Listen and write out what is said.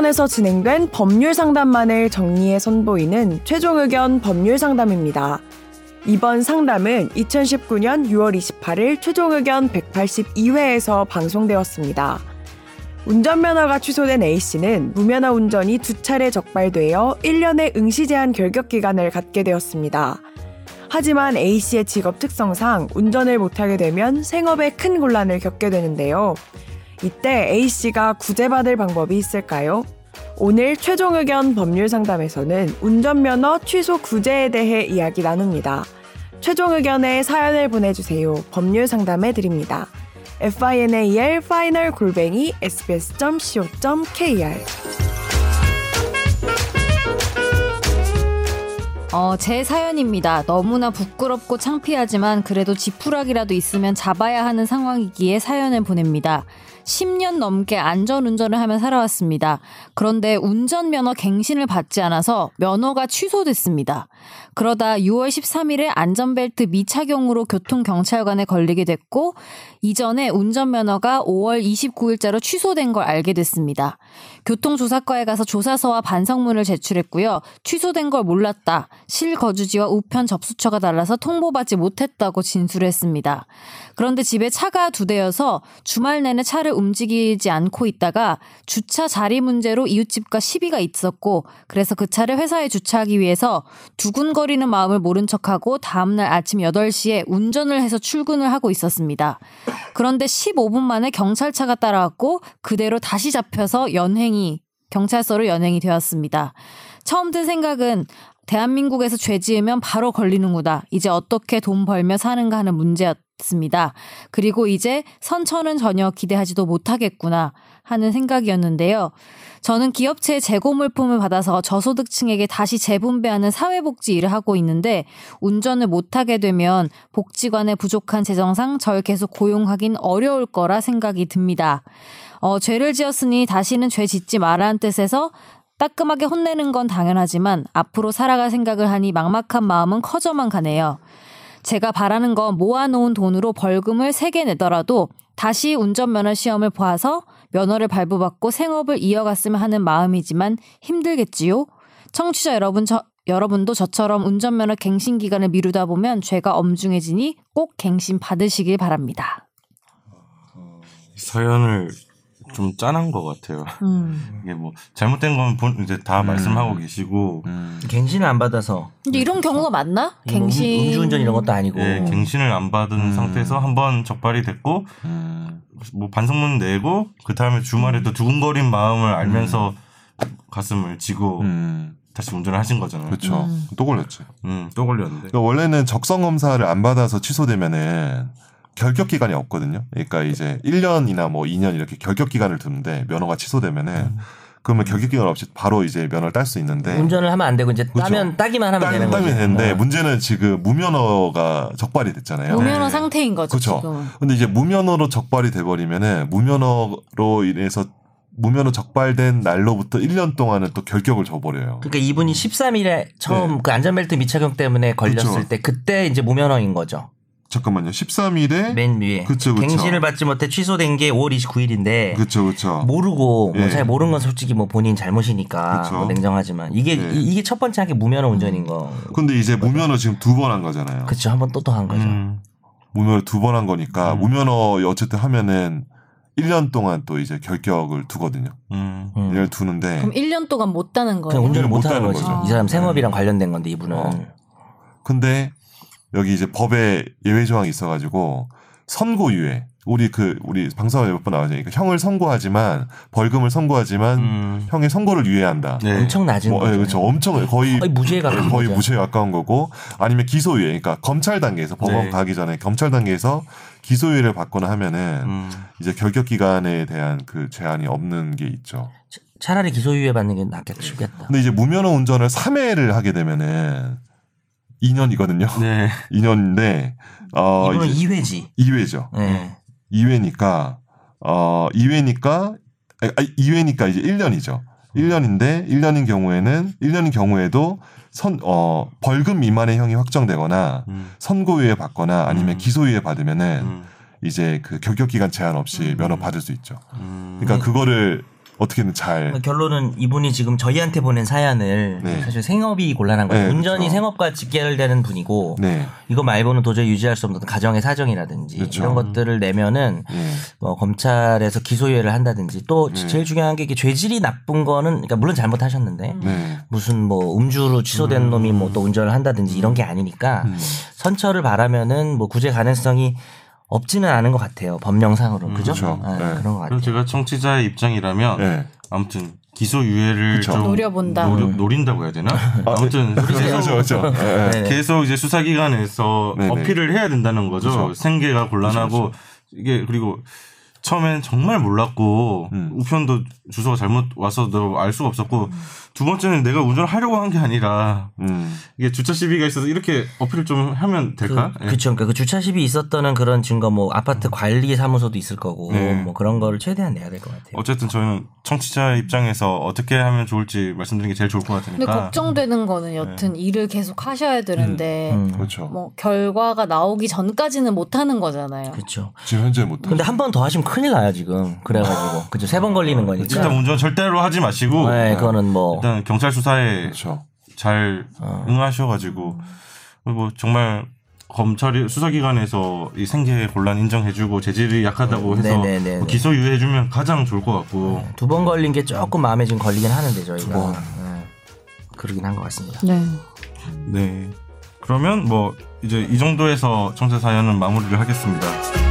의견에서 진행된 법률 상담만을 정리해 선보이는 최종 의견 법률 상담입니다. 이번 상담은 2019년 6월 28일 최종 의견 182회에서 방송되었습니다. 운전면허가 취소된 A씨는 무면허 운전이 두 차례 적발되어 1년의 응시 제한 결격 기간을 갖게 되었습니다. 하지만 A씨의 직업 특성상 운전을 못하게 되면 생업에 큰 곤란을 겪게 되는데요. 이때 A씨가 구제받을 방법이 있을까요? 오늘 최종 의견 법률 상담에서는 운전면허 취소 구제에 대해 이야기 나눕니다. 최종 의견에 사연을 보내주세요. 법률 상담해 드립니다. final final 골뱅이 sbs.co.kr 어, 제 사연입니다. 너무나 부끄럽고 창피하지만 그래도 지푸라기라도 있으면 잡아야 하는 상황이기에 사연을 보냅니다. 10년 넘게 안전운전을 하며 살아왔습니다. 그런데 운전면허 갱신을 받지 않아서 면허가 취소됐습니다. 그러다 6월 13일에 안전벨트 미착용으로 교통경찰관에 걸리게 됐고, 이전에 운전면허가 5월 29일자로 취소된 걸 알게 됐습니다. 교통조사과에 가서 조사서와 반성문을 제출했고요. 취소된 걸 몰랐다. 실거주지와 우편 접수처가 달라서 통보받지 못했다고 진술했습니다. 그런데 집에 차가 두 대여서 주말 내내 차를 움직이지 않고 있다가 주차 자리 문제로 이웃집과 시비가 있었고 그래서 그 차를 회사에 주차하기 위해서 두근거리는 마음을 모른 척하고 다음날 아침 8시에 운전을 해서 출근을 하고 있었습니다. 그런데 15분 만에 경찰차가 따라왔고 그대로 다시 잡혀서 연행이 경찰서로 연행이 되었습니다. 처음 든 생각은 대한민국에서 죄 지으면 바로 걸리는구나. 이제 어떻게 돈 벌며 사는가 하는 문제였습니다. 그리고 이제 선처는 전혀 기대하지도 못하겠구나 하는 생각이었는데요. 저는 기업체의 재고 물품을 받아서 저소득층에게 다시 재분배하는 사회복지 일을 하고 있는데 운전을 못하게 되면 복지관의 부족한 재정상 절 계속 고용하긴 어려울 거라 생각이 듭니다. 어, 죄를 지었으니 다시는 죄 짓지 말라는 뜻에서 따끔하게 혼내는 건 당연하지만 앞으로 살아갈 생각을 하니 막막한 마음은 커져만 가네요. 제가 바라는 건 모아놓은 돈으로 벌금을 3개 내더라도 다시 운전면허 시험을 보아서 면허를 발부받고 생업을 이어갔으면 하는 마음이지만 힘들겠지요? 청취자 여러분, 저, 여러분도 저처럼 운전면허 갱신 기간을 미루다 보면 죄가 엄중해지니 꼭 갱신 받으시길 바랍니다. 사연을 좀 짠한 것 같아요. 음. 이게 뭐 잘못된 건 본- 이제 다 음. 말씀하고 계시고 갱신을 안 받아서 근데 이런 경우가 많나? 뭐 갱신. 음, 음주운전 이런 것도 아니고 예, 갱신을 안 받은 음. 상태에서 한번 적발이 됐고 뭐 반성문 내고 그 다음에 주말에 또 두근거린 마음을 알면서 가슴을 지고 음, 다시 운전을 하신 거잖아요. 그렇죠. 음. 또 걸렸지. 음, 또 걸렸는데. 그러니까 원래는 적성 검사를 안 받아서 취소되면은 결격 기간이 없거든요. 그러니까 이제 1년이나 뭐 2년 이렇게 결격 기간을 두는데 면허가 취소되면은 그러면 결격 기간 없이 바로 이제 면허를 딸 수 있는데 운전을 하면 안 되고 이제 그렇죠. 따면 따기만 하면 되는 따면 거죠. 되는데 어. 문제는 지금 무면허가 적발이 됐잖아요. 무면허 네. 상태인 거죠, 그렇죠. 지금은. 근데 이제 무면허로 적발이 돼 버리면은 무면허로 인해서 무면허 적발된 날로부터 1년 동안은 또 결격을 줘버려요. 그러니까 이분이 13일에 처음 네. 그 안전벨트 미착용 때문에 걸렸을 그렇죠. 때 그때 이제 무면허인 거죠. 잠깐만요. 13일에 맨 위에. 그쵸, 그쵸. 갱신을 받지 못해 취소된 게 5월 29일인데 그렇죠, 그렇죠. 모르고 뭐 예. 잘 모르는 건 솔직히 뭐 본인 잘못이니까 그쵸. 뭐 냉정하지만 이게 네. 이, 게 첫 번째 한 게 무면허 운전인 거. 근데 이제 무면허 지금 두 번 한 거잖아요. 그렇죠. 한번 또 또 한 거죠. 음, 무면허 두 번 한 거니까 음. 무면허 어쨌든 하면은 1년 동안 또 이제 결격을 두거든요. 음. 음. 1년 두는데 그럼 1년 동안 못 따는 거예요. 운전을 못 못 하는 거지. 거죠. 이 사람 생업이랑 관련된 건데 이분은. 어. 근데 여기 이제 법에 예외 조항이 있어가지고 선고유예 우리 그 우리 방송에 몇 번 나와요. 그러니까 형을 선고하지만 벌금을 선고하지만 음. 형의 선고를 유예한다. 네. 엄청 낮은 뭐, 거죠. 예, 그렇죠. 엄청 거의 거의 무죄에 가까운 거의 거죠. 무죄에 가까운 거고 아니면 기소유예. 그러니까 검찰 단계에서 법원 네. 가기 전에 검찰 단계에서 기소유예를 받거나 하면은 음. 이제 결격 기간에 대한 그 제한이 없는 게 있죠. 차라리 기소유예 받는 게 낫겠다 싶겠다. 근데 이제 무면허 운전을 3회를 하게 되면은 2년이거든요. 네. 2년인데 어 이제 2회지. 2회죠. 네. 2회니까 어 2회니까 아 2회니까 이제 1년이죠. 1년인데 1년인 경우에는 1년인 경우에도 선 어 벌금 미만의 형이 확정되거나 음. 선고유예 받거나 아니면 음. 기소유예 받으면은 음. 이제 그 결격 기간 제한 없이 면허 받을 수 있죠. 음. 그러니까 그거를 어떻게든 잘 결론은 이분이 지금 저희한테 보낸 사연을 네. 사실 생업이 곤란한 거예요. 네, 운전이 그렇죠. 생업과 직결되는 분이고 네. 이거 말고는 도저히 유지할 수 없는 가정의 사정이라든지 그렇죠. 이런 것들을 내면은 예. 뭐 검찰에서 기소유예를 한다든지 또 네. 제일 중요한 게 이게 죄질이 나쁜 거는 그러니까 물론 잘못하셨는데 네. 무슨 뭐 음주로 취소된 놈이 뭐 또 운전을 한다든지 이런 게 아니니까 음. 선처를 바라면은 뭐 구제 가능성이 없지는 않은 것 같아요 법령상으로 는 그죠? 그렇죠. 네, 네. 그런 것 그럼 같아요. 제가 청취자의 입장이라면 네. 아무튼 기소 유예를 그쵸. 좀 노려본다. 노려, 음. 노린다고 해야 되나? 아무튼 그렇죠, 계속, 그렇죠. 예, 예. 네네. 계속 이제 수사기관에서 네네. 어필을 해야 된다는 거죠. 그쵸. 생계가 곤란하고 그쵸, 이게 그리고 처음엔 정말 몰랐고 음. 우편도 주소가 잘못 와서도 알 수가 없었고 두 번째는 내가 운전을 하려고 한 게 아니라 음. 이게 주차 시비가 있어서 이렇게 어필을 좀 하면 될까? 그, 예. 그쵸. 그러니까 그 주차십이 있었다는 그런 증거, 뭐 아파트 관리 사무소도 있을 거고, 네. 뭐 그런 거를 최대한 내야 될 것 같아요. 어쨌든 저희는 청취자 입장에서 어떻게 하면 좋을지 말씀드리는 게 제일 좋을 것 근데 같으니까. 걱정되는 거는 여튼 일을 계속 하셔야 되는데 음, 그렇죠. 뭐 결과가 나오기 전까지는 못 하는 거잖아요. 그렇죠. 지금 현재 못. 근데 한 번 더 하시면 큰일 나요 지금. 그래가지고 그죠. 세 번 걸리는 거니까. 일단 운전 절대로 하지 마시고 네, 그거는 뭐 일단 경찰 수사에 그렇죠. 잘 어. 응하셔가지고 뭐 정말 검찰이 수사기관에서 이 생계 곤란 인정해주고 재질이 약하다고 해서 네네네네. 뭐 기소 유예해주면 가장 좋을 것 같고 두 번 걸린 게 조금 마음에 지금 걸리긴 하는데 저희가. 두 번. 네. 그러긴 한 것 같습니다. 네. 네 그러면 뭐 이제 이 정도에서 청취자 사연은 마무리를 하겠습니다.